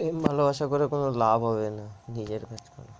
প্রেম ভালোবাসা করে কোনো লাভ হবে না নিজের কাজ করো।